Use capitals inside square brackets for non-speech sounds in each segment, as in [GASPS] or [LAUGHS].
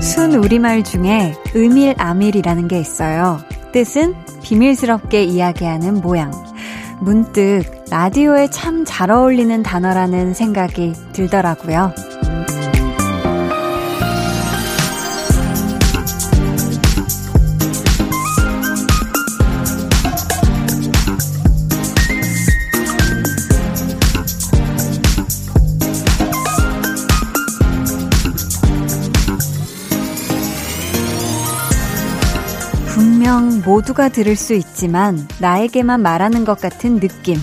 순 우리말 중에 음일아밀이라는 게 있어요. 뜻은 비밀스럽게 이야기하는 모양. 문득 라디오에 참 잘 어울리는 단어라는 생각이 들더라고요. 모두가 들을 수 있지만 나에게만 말하는 것 같은 느낌.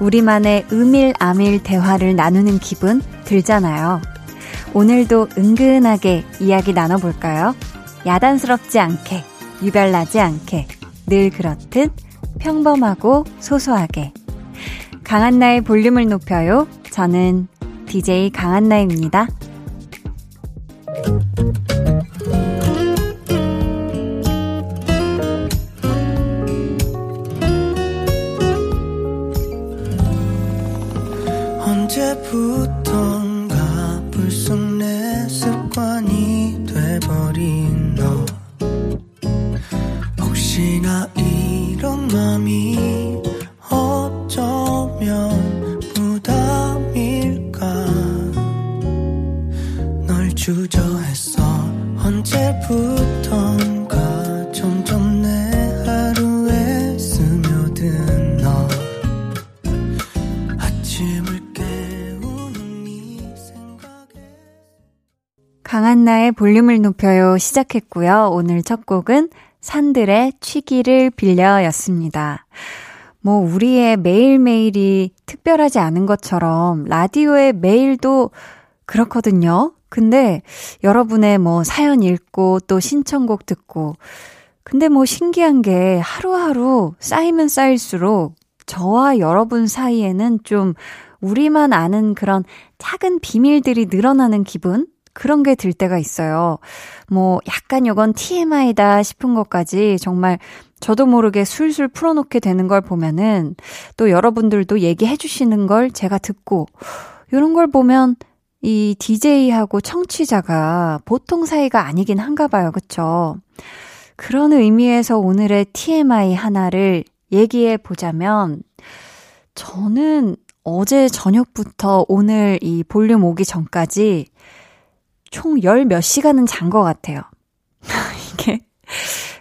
우리만의 음일아밀 대화를 나누는 기분 들잖아요. 오늘도 은근하게 이야기 나눠볼까요? 야단스럽지 않게, 유별나지 않게, 늘 그렇듯 평범하고 소소하게. 강한나의 볼륨을 높여요. 저는 DJ 강한나입니다. 볼륨을 높여요 시작했고요. 오늘 첫 곡은 산들의 취기를 빌려였습니다. 뭐, 우리의 매일매일이 특별하지 않은 것처럼 라디오의 매일도 그렇거든요. 근데 여러분의 뭐 사연 읽고 또 신청곡 듣고 근데 뭐 신기한 게 하루하루 쌓이면 쌓일수록 저와 여러분 사이에는 좀 우리만 아는 그런 작은 비밀들이 늘어나는 기분? 그런 게 들 때가 있어요. 뭐 약간 요건 TMI다 싶은 것까지 정말 저도 모르게 술술 풀어놓게 되는 걸 보면은 또 여러분들도 얘기해 주시는 걸 제가 듣고 요런 걸 보면 이 DJ하고 청취자가 보통 사이가 아니긴 한가 봐요. 그쵸? 그런 의미에서 오늘의 TMI 하나를 얘기해 보자면, 저는 어제 저녁부터 오늘 이 볼륨 오기 전까지 총 열 몇 시간은 잔 것 같아요. [LAUGHS] 이게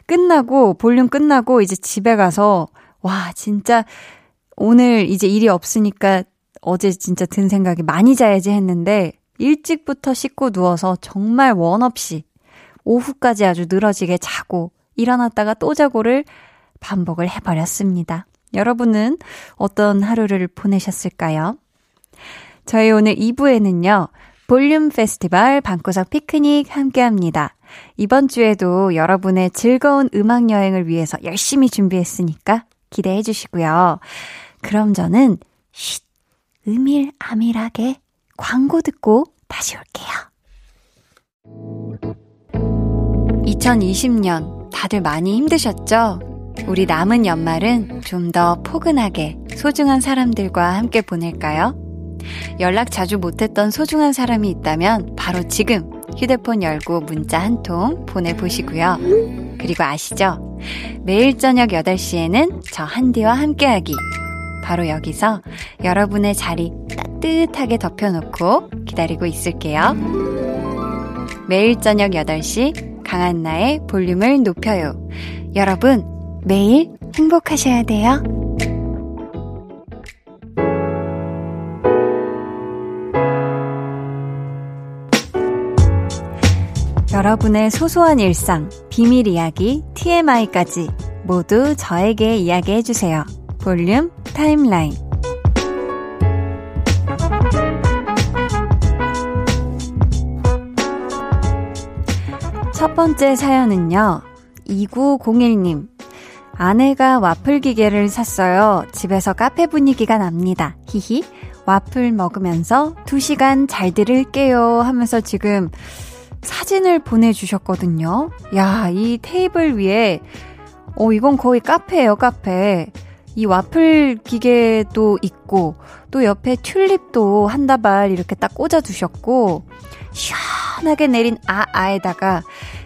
끝나고, 볼륨 끝나고 이제 집에 가서, 와, 진짜 오늘 이제 일이 없으니까 어제 진짜 든 생각이 많이 자야지 했는데, 일찍부터 씻고 누워서 정말 원 없이 오후까지 아주 늘어지게 자고, 일어났다가 또 자고를 반복을 해버렸습니다. 여러분은 어떤 하루를 보내셨을까요? 저희 오늘 2부에는요, 볼륨 페스티벌 방구석 피크닉 함께 합니다. 이번 주에도 여러분의 즐거운 음악 여행을 위해서 열심히 준비했으니까 기대해 주시고요. 그럼 저는 쉿, 음일아밀하게 광고 듣고 다시 올게요. 2020년 다들 많이 힘드셨죠? 우리 남은 연말은 좀 더 포근하게 소중한 사람들과 함께 보낼까요? 연락 자주 못했던 소중한 사람이 있다면 바로 지금 휴대폰 열고 문자 한 통 보내보시고요. 그리고 아시죠? 매일 저녁 8시에는 저 한디와 함께하기. 바로 여기서 여러분의 자리 따뜻하게 덮여놓고 기다리고 있을게요. 매일 저녁 8시 강한나의 볼륨을 높여요. 여러분, 매일 행복하셔야 돼요. 여러분의 소소한 일상, 비밀 이야기, TMI까지 모두 저에게 이야기해 주세요. 볼륨 타임라인. 첫 번째 사연은요, 2901님. 아내가 와플 기계를 샀어요. 집에서 카페 분위기가 납니다. 히히. 와플 먹으면서 2시간 잘 들을게요 하면서 지금 사진을 보내주셨거든요. 야, 이 테이블 위에, 어, 이건 거의 카페예요, 카페. 이 와플 기계도 있고, 또 옆에 튤립도 한 다발 이렇게 딱 꽂아두셨고, 시원하게 내린 아아에다가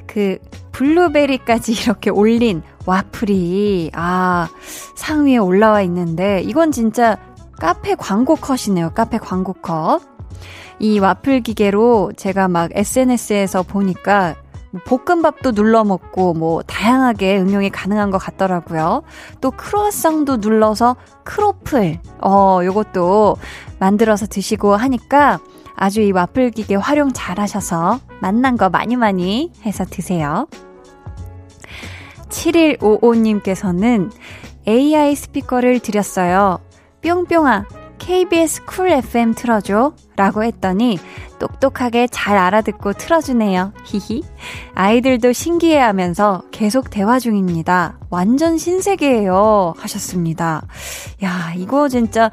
그 블루베리까지 [LAUGHS] 이렇게 올린 와플이, 아, 상위에 올라와 있는데, 이건 진짜 카페 광고 컷이네요. 카페 광고 컷. 이 와플 기계로 제가 막 SNS에서 보니까 뭐 볶음밥도 눌러 먹고 뭐 다양하게 응용이 가능한 것 같더라고요. 또 크로아상도 눌러서 크로플 어 요것도 만들어서 드시고 하니까 아주 이 와플 기계 활용 잘 하셔서 맛난 거 많이 많이 해서 드세요. 7155님께서는 AI 스피커를 드렸어요. 뿅뿅아, KBS 쿨 FM 틀어줘. 라고 했더니 똑똑하게 잘 알아듣고 틀어주네요. 히히. 아이들도 신기해 하면서 계속 대화 중입니다. 완전 신세계예요. 하셨습니다. 야, 이거 진짜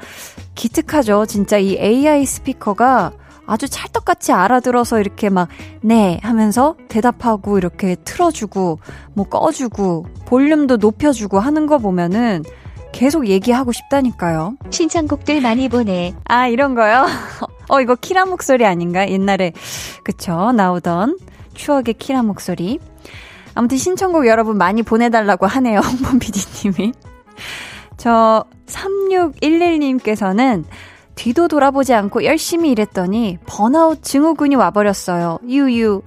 기특하죠. 진짜 이 AI 스피커가 아주 찰떡같이 알아들어서 이렇게 막, 네, 하면서 대답하고 이렇게 틀어주고, 뭐 꺼주고, 볼륨도 높여주고 하는 거 보면은 계속 얘기하고 싶다니까요. 신청곡들 많이 보내. 아, 이런 거요? [LAUGHS] 어, 이거 키라 목소리 아닌가? 옛날에, 그쵸, 나오던 추억의 키라 목소리. 아무튼 신청곡 여러분 많이 보내달라고 하네요, [LAUGHS] 홍범 PD님이. 저, 3611님께서는 뒤도 돌아보지 않고 열심히 일했더니 번아웃 증후군이 와버렸어요. 유유.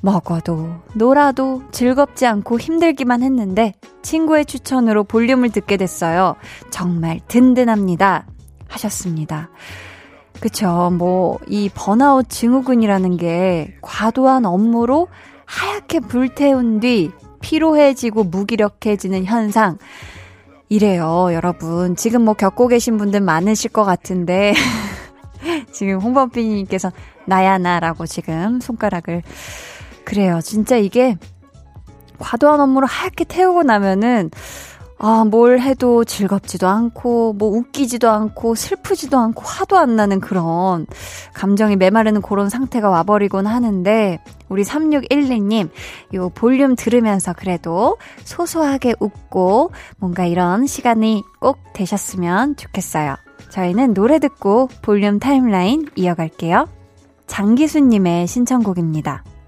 먹어도, 놀아도 즐겁지 않고 힘들기만 했는데 친구의 추천으로 볼륨을 듣게 됐어요. 정말 든든합니다. 하셨습니다. 그쵸. 뭐, 이 번아웃 증후군이라는 게 과도한 업무로 하얗게 불태운 뒤 피로해지고 무기력해지는 현상. 이래요, 여러분. 지금 뭐 겪고 계신 분들 많으실 것 같은데. [LAUGHS] 지금 홍범피님께서 나야 나라고 지금 손가락을 그래요. 진짜 이게 과도한 업무를 하얗게 태우고 나면은 아, 뭘 해도 즐겁지도 않고, 뭐 웃기지도 않고, 슬프지도 않고, 화도 안 나는 그런 감정이 메마르는 그런 상태가 와버리곤 하는데, 우리 3612님, 요 볼륨 들으면서 그래도 소소하게 웃고, 뭔가 이런 시간이 꼭 되셨으면 좋겠어요. 저희는 노래 듣고 볼륨 타임라인 이어갈게요. 장기수님의 신청곡입니다.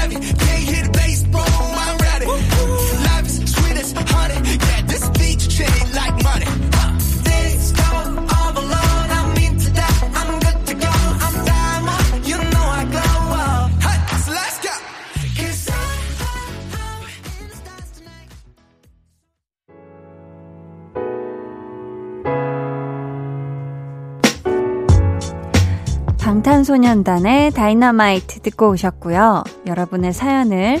can't boom, I'm ready. Life is honey, yeah, this beach chain like money. 방탄소년단의 다이너마이트 듣고 오셨고요. 여러분의 사연을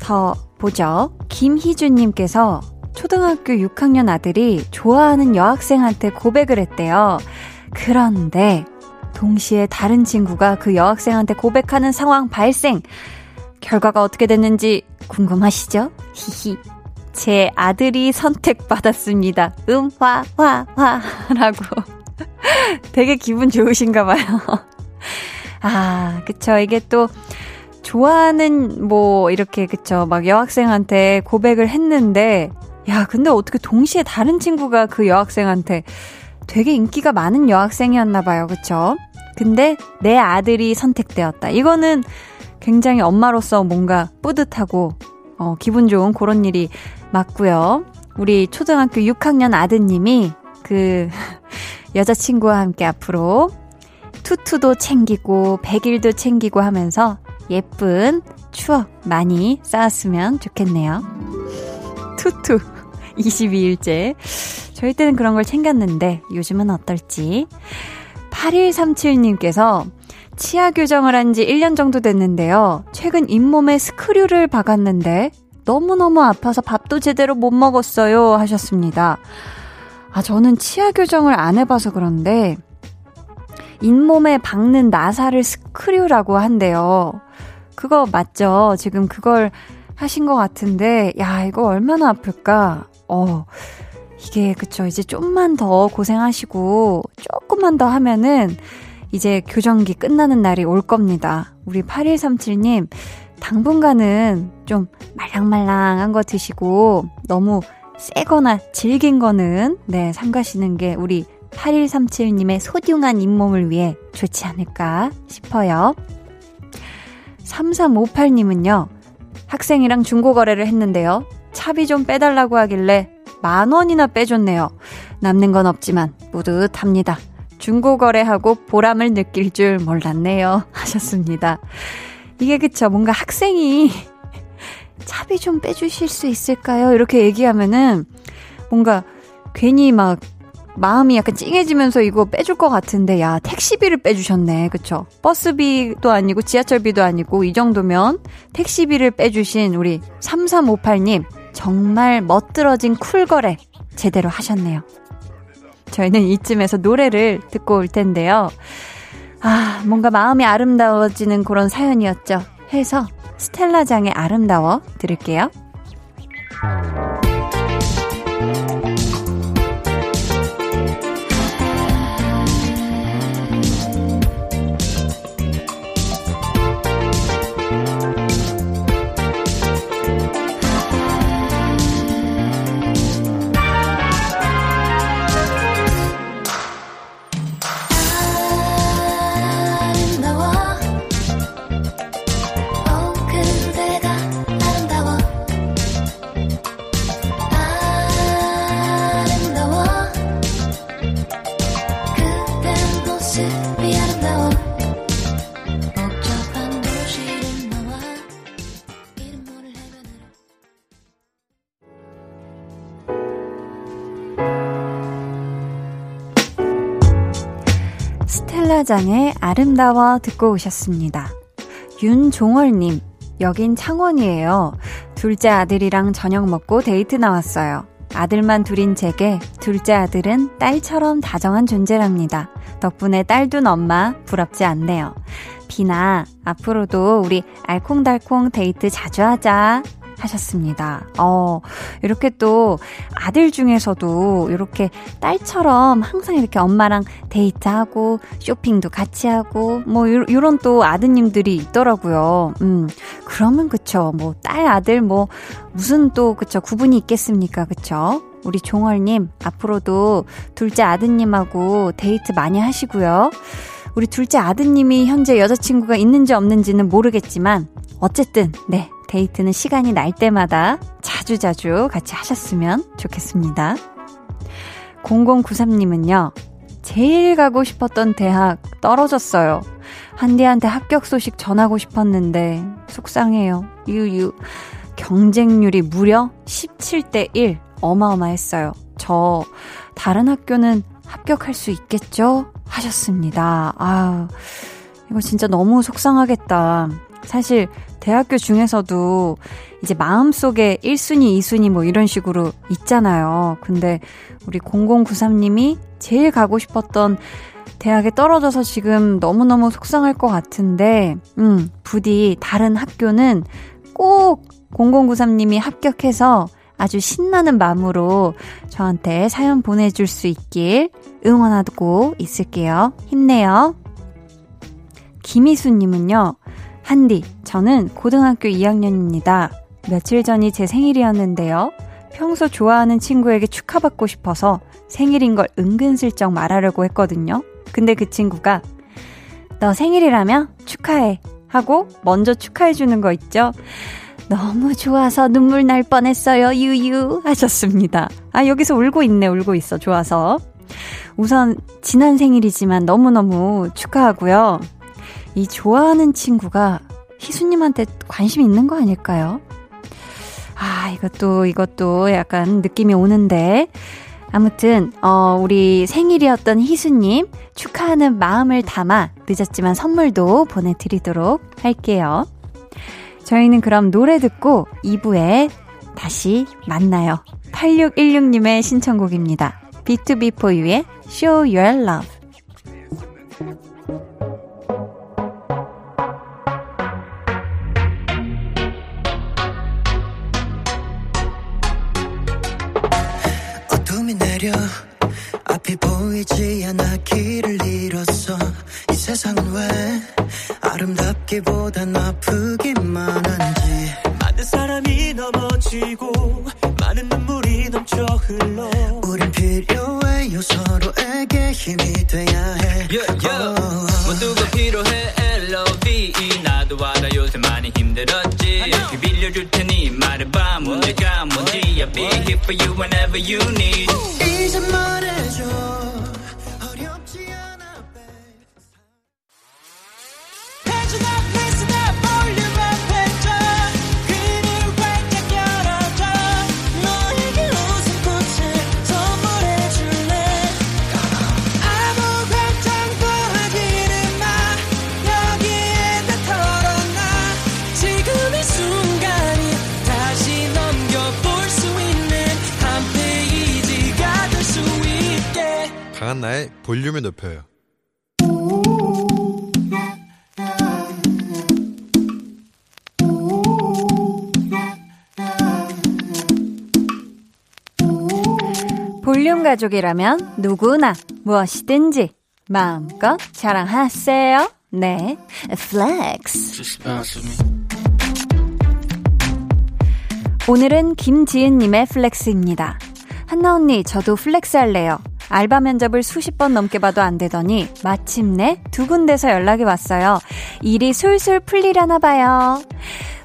더 보죠. 김희준님께서 초등학교 6학년 아들이 좋아하는 여학생한테 고백을 했대요. 그런데 동시에 다른 친구가 그 여학생한테 고백하는 상황 발생. 결과가 어떻게 됐는지 궁금하시죠? 히히. 제 아들이 선택받았습니다. 음, 화, 화, 화. [LAUGHS] 라고. 되게 기분 좋으신가 봐요. [LAUGHS] 아, 그쵸. 이게 또, 좋아하는, 뭐, 이렇게, 그쵸. 막 여학생한테 고백을 했는데, 야, 근데 어떻게 동시에 다른 친구가 그 여학생한테 되게 인기가 많은 여학생이었나 봐요. 그쵸? 근데 내 아들이 선택되었다. 이거는 굉장히 엄마로서 뭔가 뿌듯하고, 어, 기분 좋은 그런 일이 맞고요. 우리 초등학교 6학년 아드님이 그 [LAUGHS] 여자친구와 함께 앞으로 투투도 챙기고 백일도 챙기고 하면서 예쁜 추억 많이 쌓았으면 좋겠네요. 투투 [LAUGHS] 22일째. 저희 때는 그런 걸 챙겼는데 요즘은 어떨지. 8137님께서 치아 교정을 한 지 1년 정도 됐는데요. 최근 잇몸에 스크류를 박았는데 너무너무 아파서 밥도 제대로 못 먹었어요. 하셨습니다. 아, 저는 치아 교정을 안 해봐서 그런데 잇몸에 박는 나사를 스크류라고 한대요. 그거 맞죠? 지금 그걸 하신 것 같은데, 야, 이거 얼마나 아플까? 어, 이게, 그쵸. 이제 좀만 더 고생하시고, 조금만 더 하면은, 이제 교정기 끝나는 날이 올 겁니다. 우리 8137님, 당분간은 좀 말랑말랑한 거 드시고, 너무 세거나 질긴 거는, 네, 삼가시는 게 우리 8137님의 소중한 잇몸을 위해 좋지 않을까 싶어요. 3358님은요, 학생이랑 중고거래를 했는데요. 차비 좀 빼달라고 하길래 만 원이나 빼줬네요. 남는 건 없지만 뿌듯합니다. 중고거래하고 보람을 느낄 줄 몰랐네요. [LAUGHS] 하셨습니다. 이게 그쵸. 뭔가 학생이 [LAUGHS] 차비 좀 빼주실 수 있을까요? 이렇게 얘기하면은 뭔가 괜히 막 마음이 약간 찡해지면서 이거 빼줄 것 같은데, 야, 택시비를 빼주셨네. 그쵸? 버스비도 아니고 지하철비도 아니고 이 정도면 택시비를 빼주신 우리 3358님, 정말 멋들어진 쿨거래 제대로 하셨네요. 저희는 이쯤에서 노래를 듣고 올 텐데요. 아, 뭔가 마음이 아름다워지는 그런 사연이었죠. 해서 스텔라장의 아름다워 들을게요. 스텔라장의 아름다워 듣고 오셨습니다. 윤종월님, 여긴 창원이에요. 둘째 아들이랑 저녁 먹고 데이트 나왔어요. 아들만 둘인 제게 둘째 아들은 딸처럼 다정한 존재랍니다. 덕분에 딸 둔 엄마 부럽지 않네요. 비나 앞으로도 우리 알콩달콩 데이트 자주 하자. 하셨습니다. 어, 이렇게 또 아들 중에서도 이렇게 딸처럼 항상 이렇게 엄마랑 데이트하고 쇼핑도 같이 하고 뭐 요런 또 아드님들이 있더라고요. 음, 그러면 그쵸. 뭐 딸, 아들 뭐 무슨 또 그쵸. 구분이 있겠습니까. 그쵸. 우리 종월님, 앞으로도 둘째 아드님하고 데이트 많이 하시고요. 우리 둘째 아드님이 현재 여자친구가 있는지 없는지는 모르겠지만, 어쨌든, 네, 데이트는 시간이 날 때마다 자주자주 같이 하셨으면 좋겠습니다. 0093님은요, 제일 가고 싶었던 대학 떨어졌어요. 한디한테 합격 소식 전하고 싶었는데, 속상해요. 유유. 경쟁률이 무려 17대 1. 어마어마했어요. 저, 다른 학교는 합격할 수 있겠죠? 하셨습니다. 아우, 이거 진짜 너무 속상하겠다. 사실 대학교 중에서도 이제 마음속에 1순위, 2순위 뭐 이런 식으로 있잖아요. 근데 우리 0093님이 제일 가고 싶었던 대학에 떨어져서 지금 너무너무 속상할 것 같은데, 음, 부디 다른 학교는 꼭 0093님이 합격해서 아주 신나는 마음으로 저한테 사연 보내줄 수 있길 응원하고 있을게요. 힘내요. 김희수님은요, 한디, 저는 고등학교 2학년입니다. 며칠 전이 제 생일이었는데요. 평소 좋아하는 친구에게 축하받고 싶어서 생일인 걸 은근슬쩍 말하려고 했거든요. 근데 그 친구가 너 생일이라며 축하해 하고 먼저 축하해주는 거 있죠? 너무 좋아서 눈물 날 뻔했어요. 유유 하셨습니다. 아 여기서 울고 있네 울고 있어 좋아서 우선 지난 생일이지만 너무너무 축하하고요. 이 좋아하는 친구가 희수님한테 관심 있는 거 아닐까요? 아, 이것도, 이것도 약간 느낌이 오는데. 아무튼, 어, 우리 생일이었던 희수님 축하하는 마음을 담아 늦었지만 선물도 보내드리도록 할게요. 저희는 그럼 노래 듣고 2부에 다시 만나요. 8616님의 신청곡입니다. B2B4U의 Show Your Love. 내려. 앞이 보이지 않아 길을 잃었어. 이 세상은 왜 아름답기보단 아프기만 한지 사람이 넘어지고 많은 눈물이 넘쳐 흘러. 우린 필요해요. 서로에게 힘이 돼야 해. Yeah, yeah. Oh. 모두가 필요해. L.O.V.E 나도 알아. 요새 많이 힘들었지. 비 빌려줄 테니 말해봐. 문제가 뭔지 I'll be here for you whenever you need. 이제 말해줘 강한나의 볼륨을 높여요. 볼륨 가족이라면 누구나 무엇이든지 마음껏 자랑하세요. 네, flex. 오늘은 김지은님의 flex입니다. 한나 언니, 저도 flex 할래요. 알바 면접을 수십 번 넘게 봐도 안 되더니 마침내 두 군데서 연락이 왔어요. 일이 술술 풀리려나 봐요.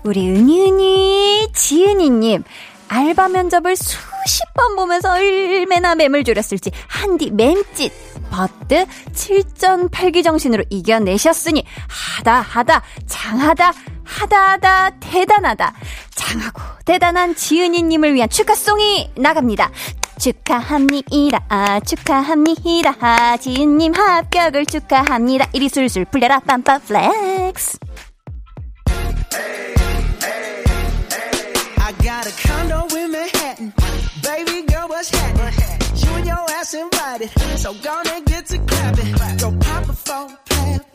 우리 은희은희 지은이님 알바 면접을 수십 번 보면서 얼마나 맴을 졸였을지 한디 맴찢 but 7전 8기 정신으로 이겨내셨으니 하다 하다 장하다 하다 하다 대단하다 장하고 대단한 지은이님을 위한 축하송이 나갑니다. 축하합니다. 축하합니다. 지은님 합격을 축하합니다. 이리 술술 풀려라 빰빰 플렉스. Got a condo in Manhattan. Baby girl, what's happening? You and your ass invited. So gonna get to clapping. Go pop a plan. Pop,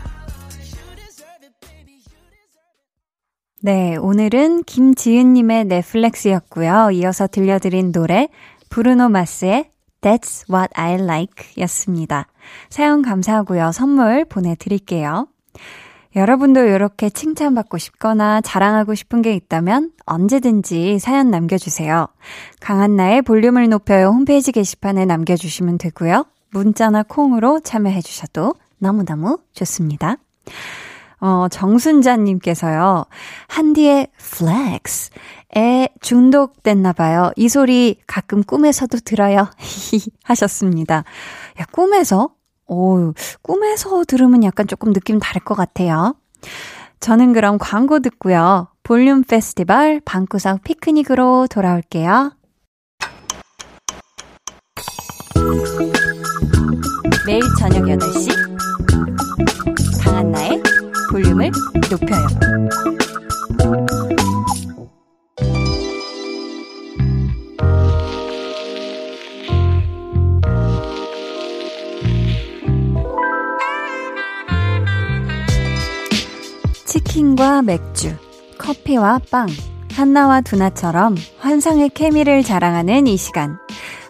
네, 오늘은 김지은님의 넷플렉스였고요. 이어서 들려드린 노래 브루노 마스의 That's What I Like 였습니다. 사연 감사하고요. 선물 보내드릴게요. 여러분도 이렇게 칭찬받고 싶거나 자랑하고 싶은 게 있다면 언제든지 사연 남겨주세요. 강한나의 볼륨을 높여요 홈페이지 게시판에 남겨주시면 되고요. 문자나 콩으로 참여해주셔도 너무너무 좋습니다. 어, 정순자님께서요, 한디의 플렉스에 중독됐나봐요. 이 소리 가끔 꿈에서도 들어요. [LAUGHS] 하셨습니다. 야, 꿈에서? 오, 꿈에서 들으면 약간 조금 느낌 다를 것 같아요. 저는 그럼 광고 듣고요. 볼륨 페스티벌 방구석 피크닉으로 돌아올게요. 매일 저녁 8시 강한나의 볼륨을 높여요. 치킨과 맥주, 커피와 빵, 한나와 두나처럼 환상의 케미를 자랑하는 이 시간.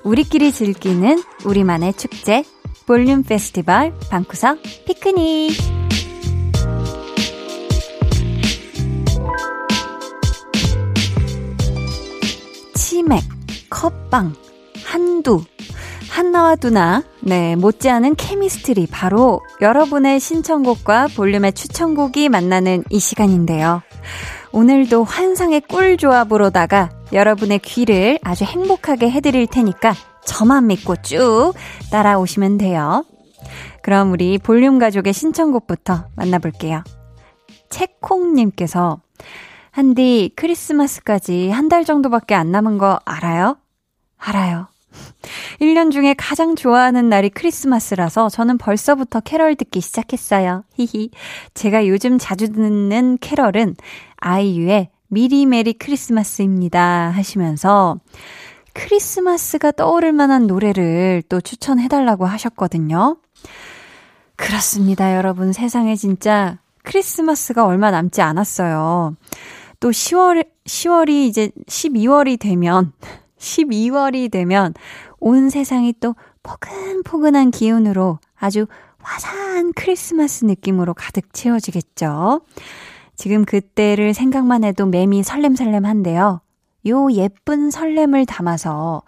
우리끼리 즐기는 우리만의 축제, 볼륨 페스티벌 방구석 피크닉. 치맥, 컵빵, 한두, 한나와 두나 네, 못지않은 케미스트리 바로 여러분의 신청곡과 볼륨의 추천곡이 만나는 이 시간인데요. 오늘도 환상의 꿀 조합으로다가 여러분의 귀를 아주 행복하게 해드릴 테니까 저만 믿고 쭉 따라오시면 돼요. 그럼 우리 볼륨 가족의 신청곡부터 만나볼게요. 채콩님께서 한디 크리스마스까지 한 달 정도밖에 안 남은 거 알아요? 알아요. [LAUGHS] 1년 중에 가장 좋아하는 날이 크리스마스라서 저는 벌써부터 캐럴 듣기 시작했어요. 히히. 제가 요즘 자주 듣는 캐럴은 아이유의 미리 메리 크리스마스입니다. 하시면서 크리스마스가 떠오를 만한 노래를 또 추천해달라고 하셨거든요. 그렇습니다, 여러분. 세상에 진짜 크리스마스가 얼마 남지 않았어요. 또 10월, 10월이 이제 12월이 되면, [LAUGHS] 12월이 되면 온 세상이 또 포근포근한 기운으로 아주 화사한 크리스마스 느낌으로 가득 채워지겠죠. 지금 그때를 생각만 해도 맴이 설렘설렘한데요. 요 예쁜 설렘을 담아서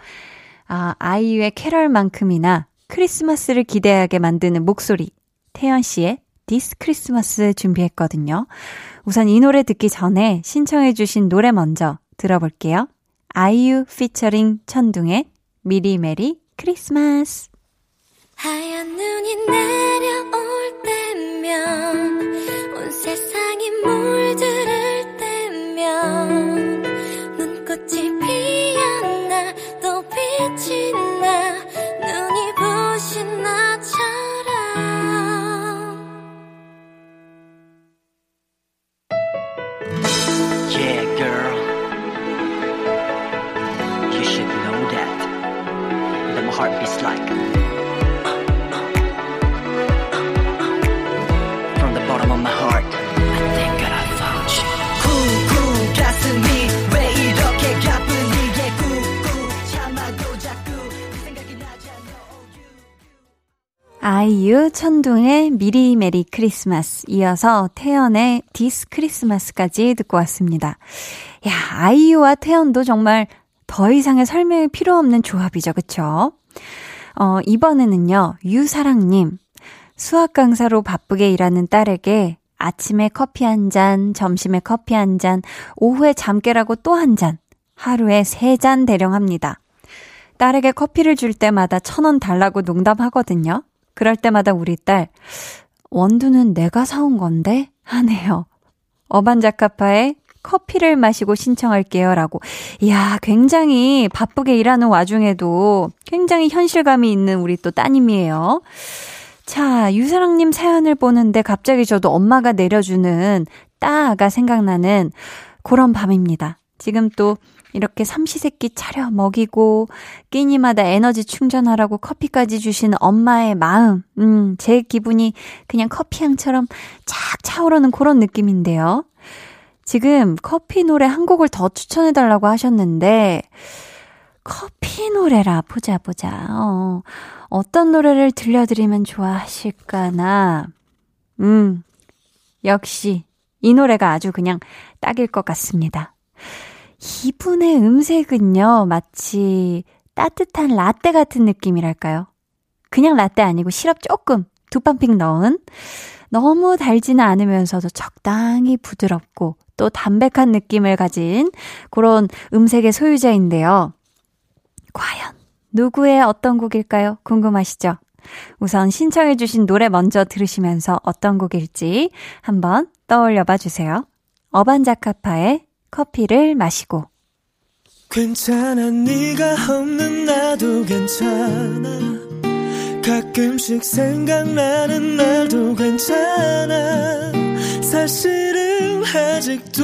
아, 아이유의 캐럴만큼이나 크리스마스를 기대하게 만드는 목소리 태연 씨의 This Christmas 준비했거든요. 우선 이 노래 듣기 전에 신청해 주신 노래 먼저 들어볼게요. 아이유 피처링 천둥의 미리 메리 크리스마스 하얀 눈이 내려올 때면 온 세상이 물들을 때면 눈꽃이 피었나 또 빛이 나 천둥의 미리 메리 크리스마스 이어서 태연의 This Christmas까지 듣고 왔습니다. 야, 아이유와 태연도 정말 더 이상의 설명이 필요 없는 조합이죠. 그쵸? 어, 이번에는요. 유사랑님. 수학 강사로 바쁘게 일하는 딸에게 아침에 커피 한 잔, 점심에 커피 한 잔, 오후에 잠 깨라고 또 한 잔, 하루에 세 잔 대령 합니다. 딸에게 커피를 줄 때마다 천 원 달라고 농담하거든요. 그럴 때마다 우리 딸, 원두는 내가 사온 건데? 하네요. 어반자카파의 커피를 마시고 신청할게요. 라고. 이야, 굉장히 바쁘게 일하는 와중에도 굉장히 현실감이 있는 우리 또 따님이에요. 자, 유사랑님 사연을 보는데 갑자기 저도 엄마가 내려주는 따가 생각나는 그런 밤입니다. 지금 또 이렇게 삼시세끼 차려 먹이고 끼니마다 에너지 충전하라고 커피까지 주시는 엄마의 마음, 음, 제 기분이 그냥 커피향처럼 쫙 차오르는 그런 느낌인데요. 지금 커피 노래 한 곡을 더 추천해 달라고 하셨는데, 커피 노래라, 보자, 보자. 어, 어떤 노래를 들려드리면 좋아하실까나. 음, 역시, 이 노래가 아주 그냥 딱일 것 같습니다. 이분의 음색은요, 마치 따뜻한 라떼 같은 느낌이랄까요? 그냥 라떼 아니고 시럽 조금 두 펌핑 넣은 너무 달지는 않으면서도 적당히 부드럽고 또 담백한 느낌을 가진 그런 음색의 소유자인데요. 과연 누구의 어떤 곡일까요? 궁금하시죠? 우선 신청해주신 노래 먼저 들으시면서 어떤 곡일지 한번 떠올려 봐 주세요. 어반자카파의 커피를 마시고. 괜찮아 네가 없는 나도 괜찮아. 가끔씩 생각나는 날도 괜찮아. 사실은 아직도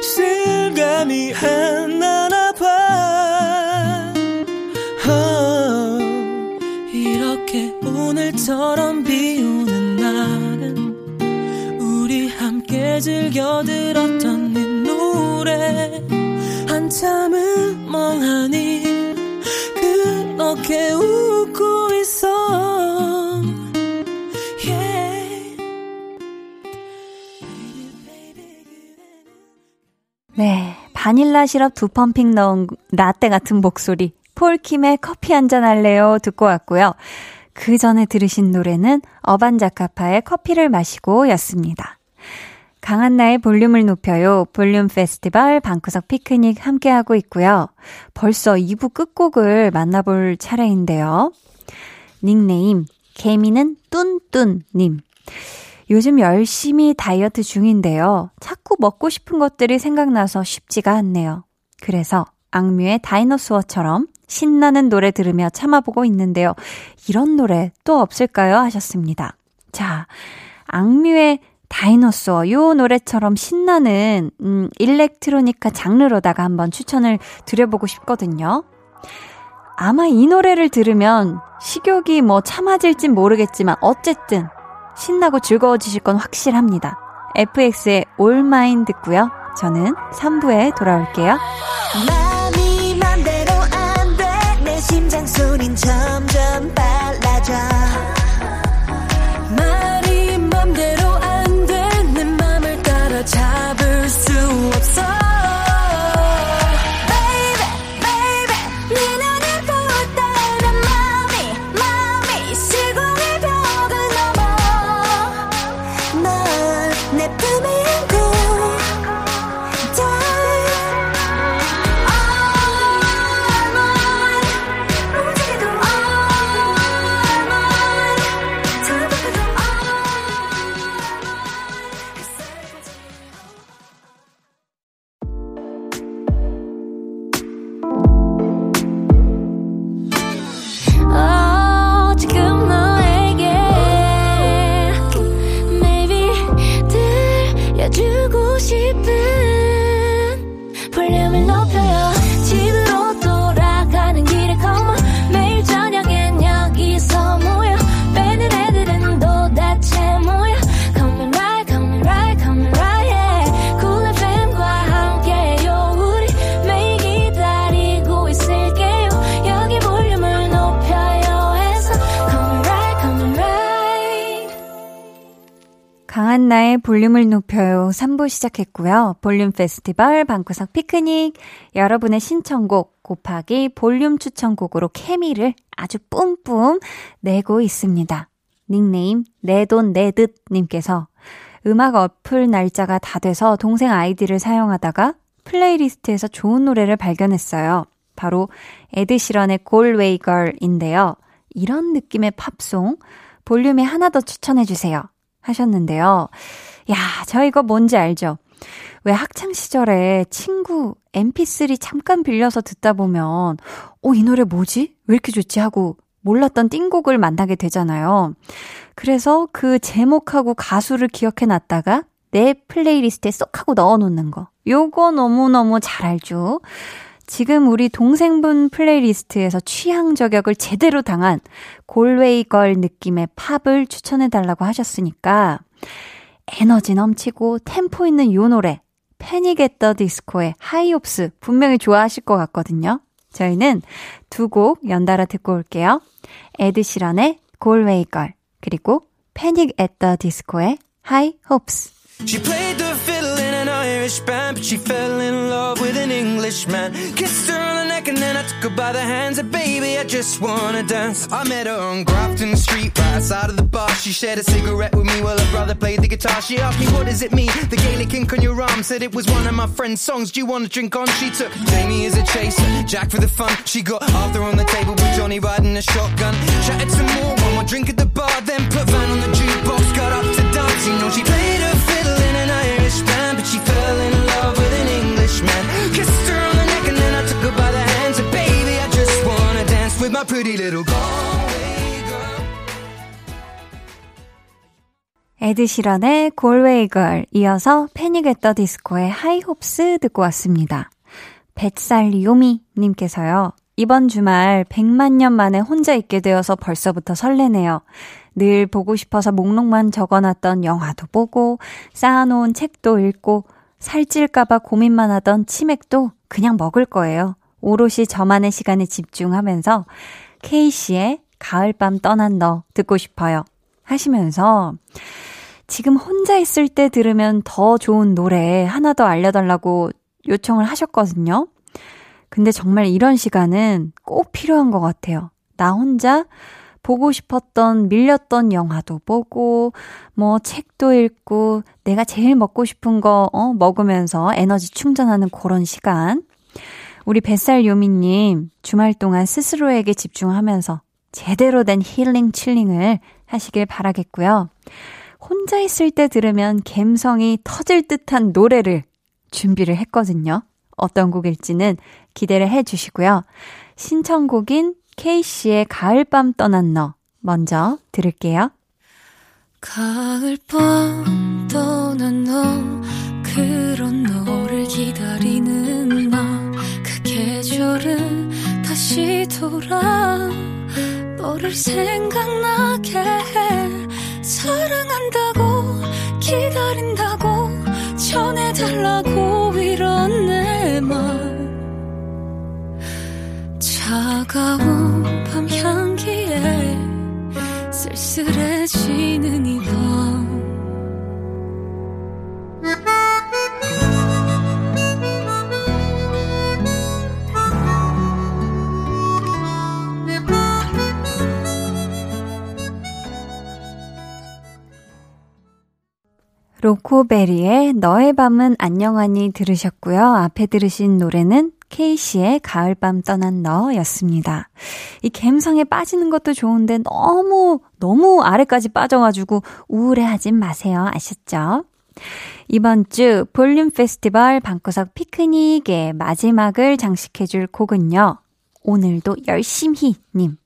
실감이 안 나나 봐. 어, 이렇게 오늘처럼 비 오는 날은 우리 함께 즐겨 들었던 네 노래 한참을 멍하니 그렇게 웃고 있어. 네, 바닐라 시럽 두 펌핑 넣은 라떼 같은 목소리 폴킴의 커피 한잔 할래요 듣고 왔고요. 그 전에 들으신 노래는 어반자카파의 커피를 마시고 였습니다. 강한나의 볼륨을 높여요. 볼륨 페스티벌 방구석 피크닉 함께하고 있고요. 벌써 2부 끝곡을 만나볼 차례인데요. 닉네임, 개미는 뚠뚠님. 요즘 열심히 다이어트 중인데요. 자꾸 먹고 싶은 것들이 생각나서 쉽지가 않네요. 그래서 악뮤의 다이너스워처럼 신나는 노래 들으며 참아보고 있는데요. 이런 노래 또 없을까요? 하셨습니다. 자, 악뮤의 다이너소어 요 노래처럼 신나는 음 일렉트로니카 장르로다가 한번 추천을 드려보고 싶거든요. 아마 이 노래를 들으면 식욕이 뭐 참아질진 모르겠지만 어쨌든 신나고 즐거워지실 건 확실합니다. FX의 All Mine 듣고요. 저는 3부에 돌아올게요. 마음이 맘대로 안 돼 내 심장 소린 점점 빨라져 내품 볼륨을 높여요 3부 시작했고요. 볼륨 페스티벌 방구석 피크닉 여러분의 신청곡 곱하기 볼륨 추천곡으로 케미를 아주 뿜뿜 내고 있습니다. 닉네임 내돈내듯 님께서 음악 어플 날짜가 다 돼서 동생 아이디를 사용하다가 플레이리스트에서 좋은 노래를 발견했어요. 바로 에드시런의 Galway Girl인데요. 이런 느낌의 팝송 볼륨에 하나 더 추천해 주세요. 하셨는데요. 야, 저 이거 뭔지 알죠? 왜 학창 시절에 친구 mp3 잠깐 빌려서 듣다 보면 어, 이 노래 뭐지? 왜 이렇게 좋지? 하고 몰랐던 띵곡을 만나게 되잖아요. 그래서 그 제목하고 가수를 기억해 놨다가 내 플레이리스트에 쏙 하고 넣어 놓는 거. 요거 너무너무 잘 알죠? 지금 우리 동생분 플레이리스트에서 취향 저격을 제대로 당한 Galway Girl 느낌의 팝을 추천해 달라고 하셨으니까 에너지 넘치고 템포 있는 요 노래 Panic! At The Disco의 High Hopes 분명히 좋아하실 것 같거든요. 저희는 두 곡 연달아 듣고 올게요. 에드시런의 Galway Girl 그리고 Panic! At The Disco의 High Hopes She played the fiddle in an Irish band, but she fell in love with an Englishman. By the hands. And baby, I just wanna dance. I met her on Grafton Street, right outside of the bar. She shared a cigarette with me while her brother played the guitar. She asked me, what does it mean? The Gaelic ink on your arm said it was one of my friend's songs. Do you wanna drink on? She took Jamie as a chaser, Jack for the fun. She got Arthur on the table with Johnny riding a shotgun. Chatted some more, one more drink at the bar, then put Van on the jukebox, got up to dance. You know she played my pretty little Galway girl. 에드 시런의 Galway Girl 이어서 Panic! At The Disco의 High Hopes 듣고 왔습니다. 뱃살 요미 님께서요. 이번 주말 100만 년 만에 혼자 있게 되어서 벌써부터 설레네요. 늘 보고 싶어서 목록만 적어놨던 영화도 보고 쌓아놓은 책도 읽고 살찔까봐 고민만 하던 치맥도 그냥 먹을 거예요. 오롯이 저만의 시간에 집중하면서 케이씨의 가을밤 떠난 너 듣고 싶어요. 하시면서 지금 혼자 있을 때 들으면 더 좋은 노래 하나 더 알려달라고 요청을 하셨거든요. 근데 정말 이런 시간은 꼭 필요한 것 같아요. 나 혼자 보고 싶었던 밀렸던 영화도 보고 뭐 책도 읽고 내가 제일 먹고 싶은 거 어, 먹으면서 에너지 충전하는 그런 시간. 우리 뱃살 요미님 주말 동안 스스로에게 집중하면서 제대로 된 힐링 칠링을 하시길 바라겠고요. 혼자 있을 때 들으면 갬성이 터질 듯한 노래를 준비를 했거든요. 어떤 곡일지는 기대를 해 주시고요. 신청곡인 케이씨의 가을밤 떠난 너 먼저 들을게요. 가을밤 떠난 너 그런 너를 기다리는 나그 계절은 다시 돌아 너를 생각나게 해. 사랑한다고 기다린다고 전해달라고 이런 내말. 차가운 밤 향기에 쓸쓸해지는 이밤 로코베리의 너의 밤은 안녕하니 들으셨고요. 앞에 들으신 노래는 케이씨의 가을밤 떠난 너였습니다. 이 갬성에 빠지는 것도 좋은데 너무, 너무 아래까지 빠져가지고 우울해하진 마세요. 아셨죠? 이번 주 볼륨 페스티벌 방구석 피크닉의 마지막을 장식해줄 곡은요. 오늘도 열심히 님.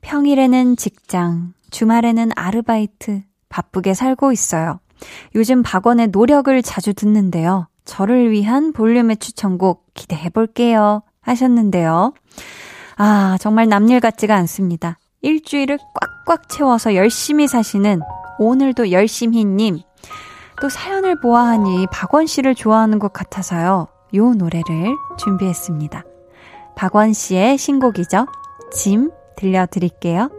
평일에는 직장, 주말에는 아르바이트, 바쁘게 살고 있어요. 요즘 박원의 노력을 자주 듣는데요. 저를 위한 볼륨의 추천곡 기대해 볼게요. 하셨는데요. 아, 정말 남일 같지가 않습니다. 일주일을 꽉꽉 채워서 열심히 사시는 오늘도 열심히님. 또 사연을 보아하니 박원 씨를 좋아하는 것 같아서요. 요 노래를 준비했습니다. 박원 씨의 신곡이죠. 짐 들려드릴게요.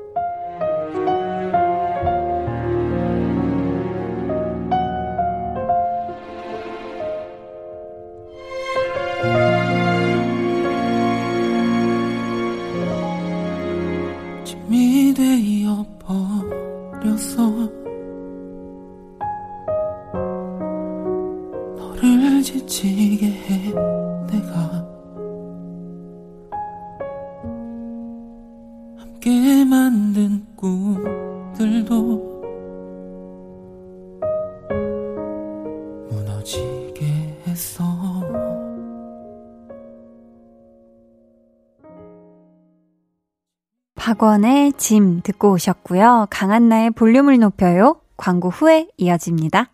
짐이 되어 버려서 너를 지치게 해 박원의 짐 듣고 오셨고요. 강한나의 볼륨을 높여요. 광고 후에 이어집니다.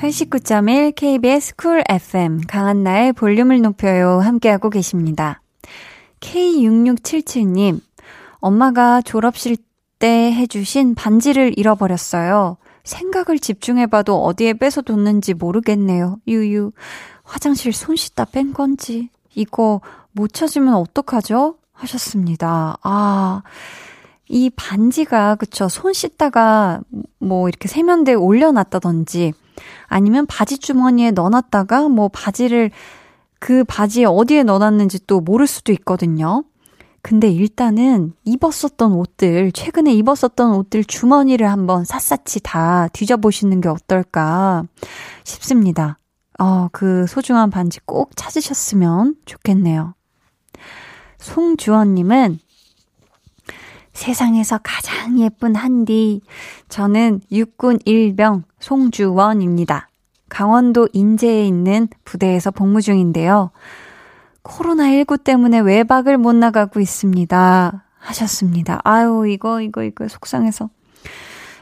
(89.1) KBS 쿨 FM 강한나의 볼륨을 높여요 함께하고 계십니다. K6677님 엄마가 졸업식 때 해주신 반지를 잃어버렸어요. 생각을 집중해봐도 어디에 뺏어뒀는지 모르겠네요. 유유. 화장실 손 씻다 뺀 건지. 이거 못 찾으면 어떡하죠? 하셨습니다. 아, 이 반지가, 그쵸. 손 씻다가 뭐 이렇게 세면대에 올려놨다든지 아니면 바지 주머니에 넣어놨다가 뭐 바지를 그 바지에 어디에 넣어놨는지 또 모를 수도 있거든요. 근데 일단은 입었었던 옷들, 최근에 입었었던 옷들 주머니를 한번 샅샅이 다 뒤져보시는 게 어떨까 싶습니다. 어, 그 소중한 반지 꼭 찾으셨으면 좋겠네요. 송주원님은 세상에서 가장 예쁜 한디. 저는 육군 일병 송주원입니다. 강원도 인제에 있는 부대에서 복무 중인데요. 코로나19 때문에 외박을 못 나가고 있습니다. 하셨습니다. 아유, 이거, 이거, 이거 속상해서.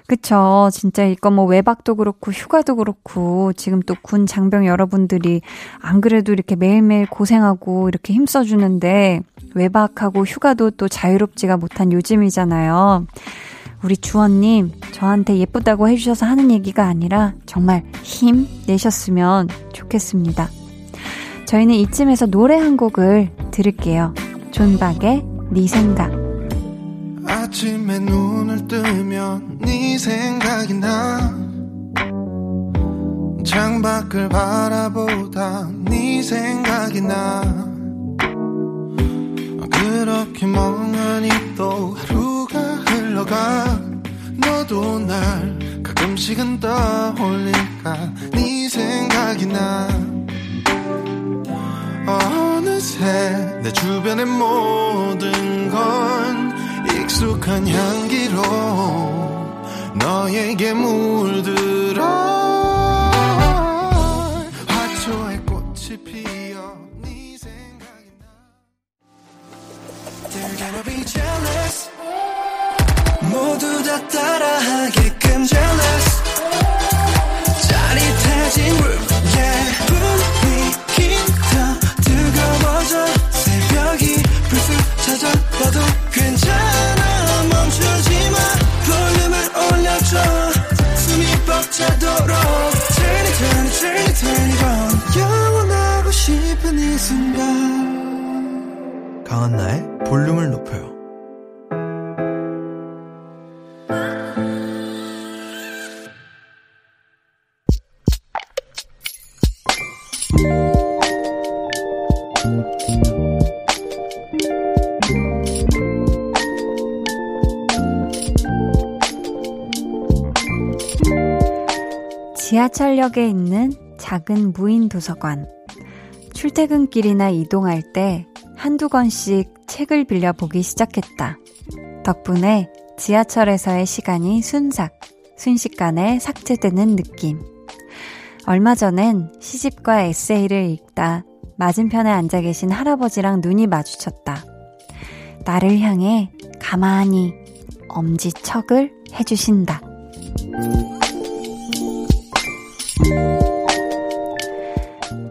그쵸. 진짜 이거 뭐 외박도 그렇고 휴가도 그렇고 지금 또 군 장병 여러분들이 안 그래도 이렇게 매일매일 고생하고 이렇게 힘써주는데 외박하고 휴가도 또 자유롭지가 못한 요즘이잖아요. 우리 주원님, 저한테 예쁘다고 해주셔서 하는 얘기가 아니라 정말 힘 내셨으면 좋겠습니다. 저희는 이쯤에서 노래 한 곡을 들을게요. 존박의 네 생각. 아침에 눈을 뜨면 네 생각이 나. 창밖을 바라보다 네 생각이 나. 그렇게 멍하니 또 하루가 흘러가. 너도 날 가끔씩은 떠올릴까. 네 생각이 나 어느새 내 주변의 모든 건 익숙한 향기로 너에게 물들어 지하철역에 있는 작은 무인 도서관. 출퇴근길이나 이동할 때 한두 권씩 책을 빌려 보기 시작했다. 덕분에 지하철에서의 시간이 순삭, 순식간에 삭제되는 느낌. 얼마 전엔 시집과 에세이를 읽다 맞은편에 앉아 계신 할아버지랑 눈이 마주쳤다. 나를 향해 가만히 엄지척을 해주신다.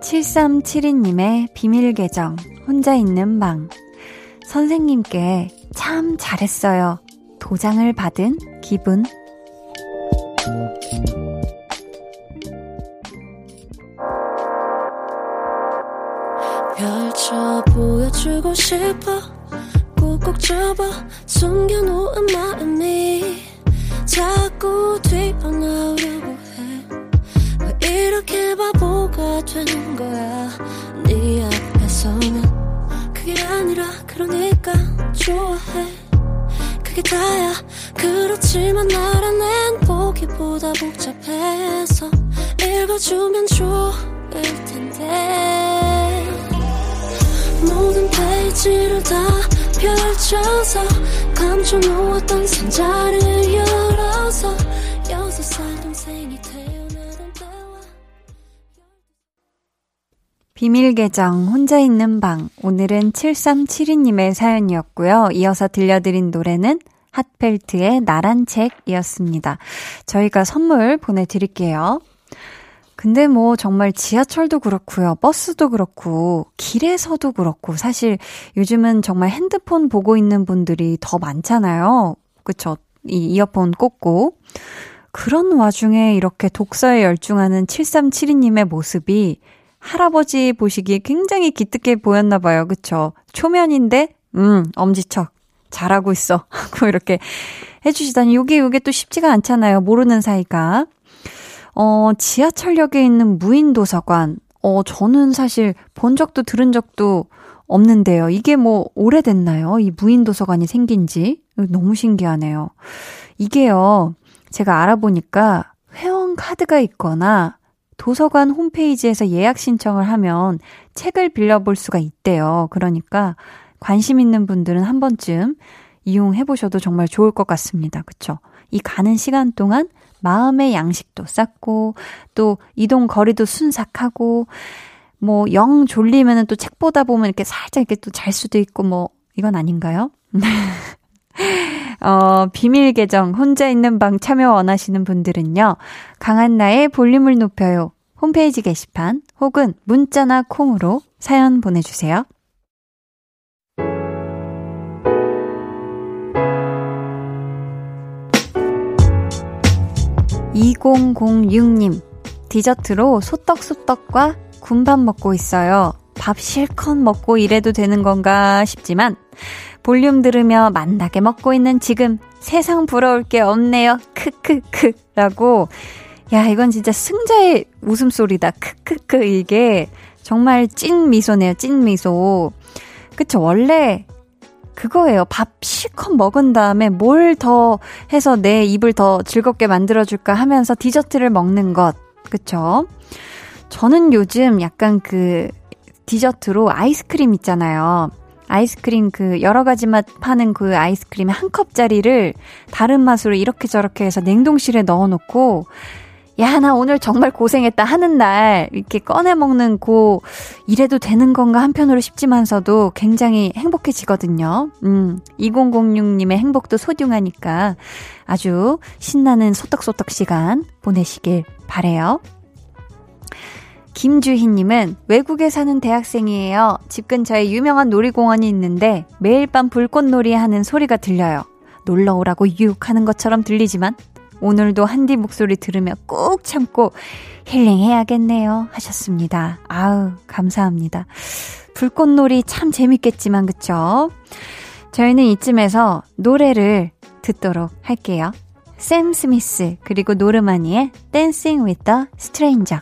7372님의 비밀 계정, 혼자 있는 방. 선생님께 참 잘했어요. 도장을 받은 기분. 펼쳐 보여주고 싶어 꾹꾹 접어 숨겨놓은 마음이 자꾸 튀어나오려 바보가 되는 거야. 네 앞에 서면 그게 아니라 그러니까 좋아해. 그게 다야. 그렇지만 나라낸 보기보다 복잡해서 읽어주면 좋을 텐데. 모든 페이지를 다 펼쳐서 감춰 놓았던 상자를 열어서 비밀 계정 혼자 있는 방 오늘은 7372님의 사연이었고요. 이어서 들려드린 노래는 핫펠트의 나란 책이었습니다. 저희가 선물 보내드릴게요. 근데 뭐 정말 지하철도 그렇고요. 버스도 그렇고 길에서도 그렇고 사실 요즘은 정말 핸드폰 보고 있는 분들이 더 많잖아요. 그쵸? 이 이어폰 꽂고 그런 와중에 이렇게 독서에 열중하는 7372님의 모습이 할아버지 보시기에 굉장히 기특해 보였나 봐요. 그쵸? 초면인데 음, 엄지척 잘하고 있어. [LAUGHS] 하고 이렇게 해주시다니 요게 요게 또 쉽지가 않잖아요. 모르는 사이가. 어, 지하철역에 있는 무인 도서관. 어, 저는 사실 본 적도 들은 적도 없는데요. 이게 뭐 오래됐나요? 이 무인 도서관이 생긴 지? 너무 신기하네요. 이게요. 제가 알아보니까 회원 카드가 있거나 도서관 홈페이지에서 예약 신청을 하면 책을 빌려볼 수가 있대요. 그러니까 관심 있는 분들은 한 번쯤 이용해 보셔도 정말 좋을 것 같습니다. 그쵸? 이 가는 시간 동안 마음의 양식도 쌓고 또 이동 거리도 순삭하고 뭐 영 졸리면은 또 책 보다 보면 이렇게 살짝 이렇게 또 잘 수도 있고 뭐 이건 아닌가요? [LAUGHS] [GASPS] 어, 비밀 계정 혼자 있는 방 참여 원하시는 분들은요. 강한 나의 볼륨을 높여요. 홈페이지 게시판 혹은 문자나 콩으로 사연 보내주세요. 2006님, 디저트로 소떡소떡과 군밥 먹고 있어요. 밥 실컷 먹고 이래도 되는 건가 싶지만 볼륨 들으며 만나게 먹고 있는 지금 세상 부러울 게 없네요. 크크크 라고 야 이건 진짜 승자의 웃음소리다. 크크크 이게 정말 찐 미소네요. 찐 미소. 그쵸 원래 그거예요. 밥 실컷 먹은 다음에 뭘 더 해서 내 입을 더 즐겁게 만들어줄까 하면서 디저트를 먹는 것. 그쵸? 저는 요즘 약간 그 디저트로 아이스크림 있잖아요. 아이스크림 그 여러 가지 맛 파는 그 아이스크림 한 컵짜리를 다른 맛으로 이렇게 저렇게 해서 냉동실에 넣어 놓고 야, 나 오늘 정말 고생했다 하는 날, 이렇게 꺼내 먹는 고, 이래도 되는 건가 한편으로 싶지만서도 굉장히 행복해지거든요. 음, 2006님의 행복도 소중하니까 아주 신나는 소떡소떡 시간 보내시길 바래요. 김주희님은 외국에 사는 대학생이에요. 집 근처에 유명한 놀이공원이 있는데 매일 밤 불꽃놀이 하는 소리가 들려요. 놀러 오라고 유혹하는 것처럼 들리지만 오늘도 한디 목소리 들으며 꾹 참고 힐링해야겠네요. 하셨습니다. 아우, 감사합니다. 불꽃놀이 참 재밌겠지만, 그쵸? 저희는 이쯤에서 노래를 듣도록 할게요. 샘 스미스, 그리고 노르마니의 Dancing with the Stranger.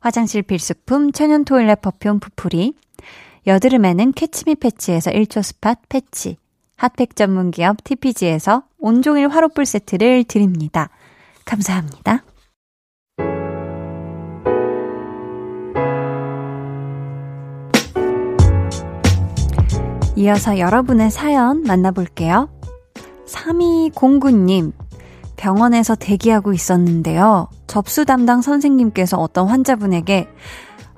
화장실 필수품 천연 toilet perfume 푸풀이, 여드름에는 캐치미 패치에서 1초 spot 패치, 핫팩 전문 기업 TPG에서 온종일 화롯불 세트를 드립니다. 감사합니다. 이어서 여러분의 사연 만나볼게요. 3209님, 병원에서 대기하고 있었는데요. 접수 담당 선생님께서 어떤 환자분에게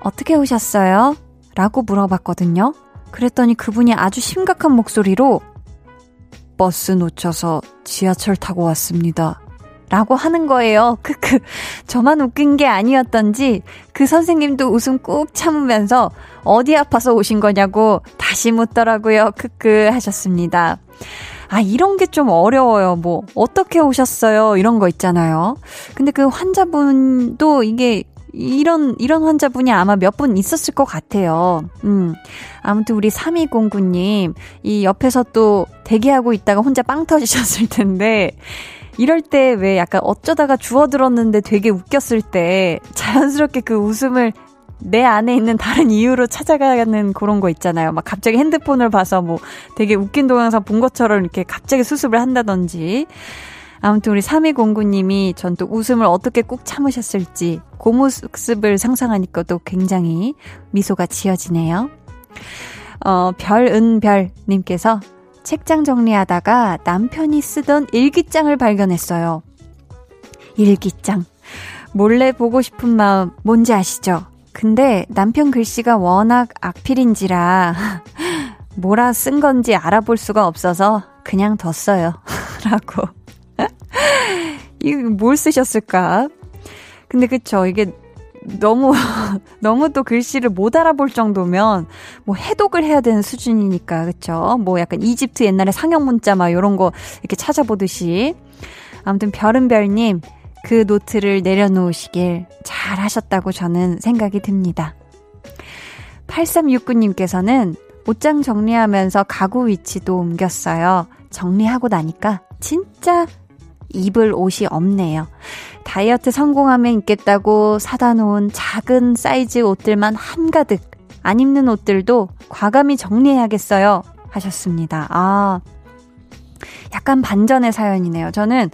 어떻게 오셨어요? 라고 물어봤거든요. 그랬더니 그분이 아주 심각한 목소리로 버스 놓쳐서 지하철 타고 왔습니다. 라고 하는 거예요. [LAUGHS] 크크. 저만 웃긴 게 아니었던지 그 선생님도 웃음 꾹 참으면서 어디 아파서 오신 거냐고 다시 묻더라고요. 크크 하셨습니다. 아, 이런 게 좀 어려워요. 뭐, 어떻게 오셨어요? 이런 거 있잖아요. 근데 그 환자분도 이게 이런, 이런 환자분이 아마 몇 분 있었을 것 같아요. 음. 아무튼 우리 3209님, 이 옆에서 또 대기하고 있다가 혼자 빵 터지셨을 텐데, 이럴 때 왜 약간 어쩌다가 주워들었는데 되게 웃겼을 때 자연스럽게 그 웃음을 내 안에 있는 다른 이유로 찾아가는 그런 거 있잖아요. 막 갑자기 핸드폰을 봐서 뭐 되게 웃긴 동영상 본 것처럼 이렇게 갑자기 수습을 한다든지. 아무튼 우리 3209님이 전 또 웃음을 어떻게 꾹 참으셨을지 그 모습을 상상하니까 또 굉장히 미소가 지어지네요. 어, 별은별님께서 책장 정리하다가 남편이 쓰던 일기장을 발견했어요. 일기장. 몰래 보고 싶은 마음 뭔지 아시죠? 근데 남편 글씨가 워낙 악필인지라 [LAUGHS] 뭐라 쓴 건지 알아볼 수가 없어서 그냥 뒀어요. [LAUGHS] 라고. [LAUGHS] 이거 뭘 쓰셨을까? 근데 그쵸. 이게 너무, 너무 또 글씨를 못 알아볼 정도면, 뭐 해독을 해야 되는 수준이니까, 그쵸? 뭐 약간 이집트 옛날에 상형 문자 막 요런 거 이렇게 찾아보듯이. 아무튼 별은별님, 그 노트를 내려놓으시길 잘 하셨다고 저는 생각이 듭니다. 8369님께서는 옷장 정리하면서 가구 위치도 옮겼어요. 정리하고 나니까 진짜 입을 옷이 없네요. 다이어트 성공하면 입겠다고 사다 놓은 작은 사이즈 옷들만 한가득. 안 입는 옷들도 과감히 정리해야겠어요. 하셨습니다. 아, 약간 반전의 사연이네요. 저는,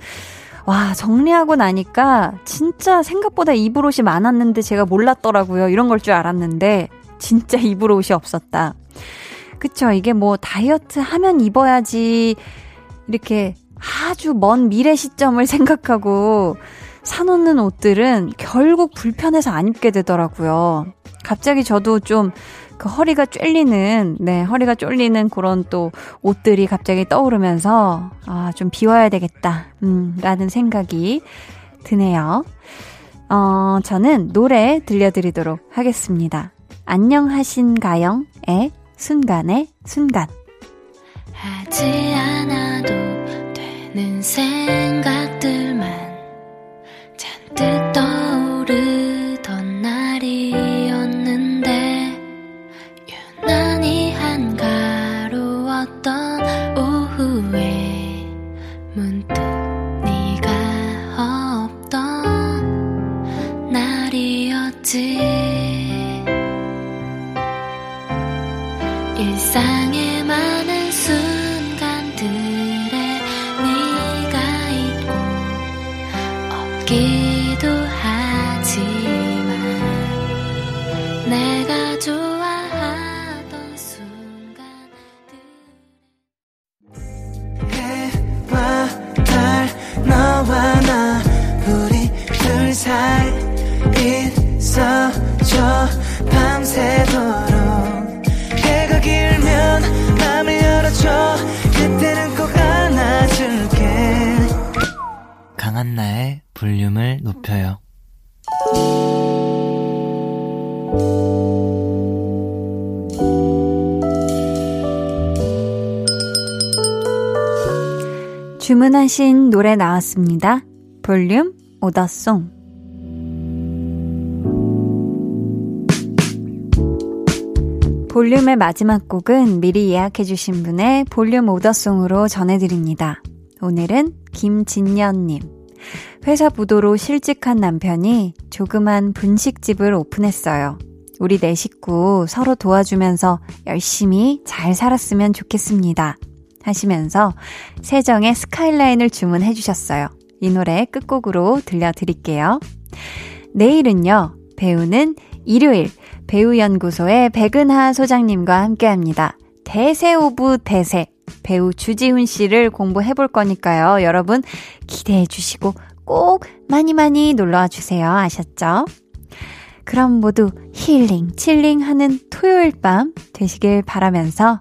와, 정리하고 나니까 진짜 생각보다 입을 옷이 많았는데 제가 몰랐더라고요. 이런 걸 줄 알았는데, 진짜 입을 옷이 없었다. 그쵸. 이게 뭐 다이어트 하면 입어야지, 이렇게 아주 먼 미래 시점을 [LAUGHS] 생각하고 사놓는 옷들은 결국 불편해서 안 입게 되더라고요. 갑자기 저도 좀 그 허리가 쫄리는, 네, 허리가 쫄리는 그런 또 옷들이 갑자기 떠오르면서, 아, 좀 비워야 되겠다, 음, 라는 생각이 드네요. 어, 저는 노래 들려드리도록 하겠습니다. 안녕하신가영의 순간의 순간. 하지 않아도 주문하신 노래 나왔습니다. 볼륨 오더송. 볼륨의 마지막 곡은 미리 예약해주신 분의 볼륨 오더송으로 전해드립니다. 오늘은 김진년님. 회사 부도로 실직한 남편이 조그만 분식집을 오픈했어요. 우리 네 식구 서로 도와주면서 열심히 잘 살았으면 좋겠습니다. 하시면서 세정의 스카이라인을 주문해 주셨어요. 이 노래 끝곡으로 들려드릴게요. 내일은요, 배우는 일요일 배우연구소의 백은하 소장님과 함께 합니다. 대세 of 대세 배우 주지훈 씨를 공부해 볼 거니까요. 여러분 기대해 주시고 꼭 많이 많이 놀러 와 주세요. 아셨죠? 그럼 모두 힐링, chilling 하는 토요일 밤 되시길 바라면서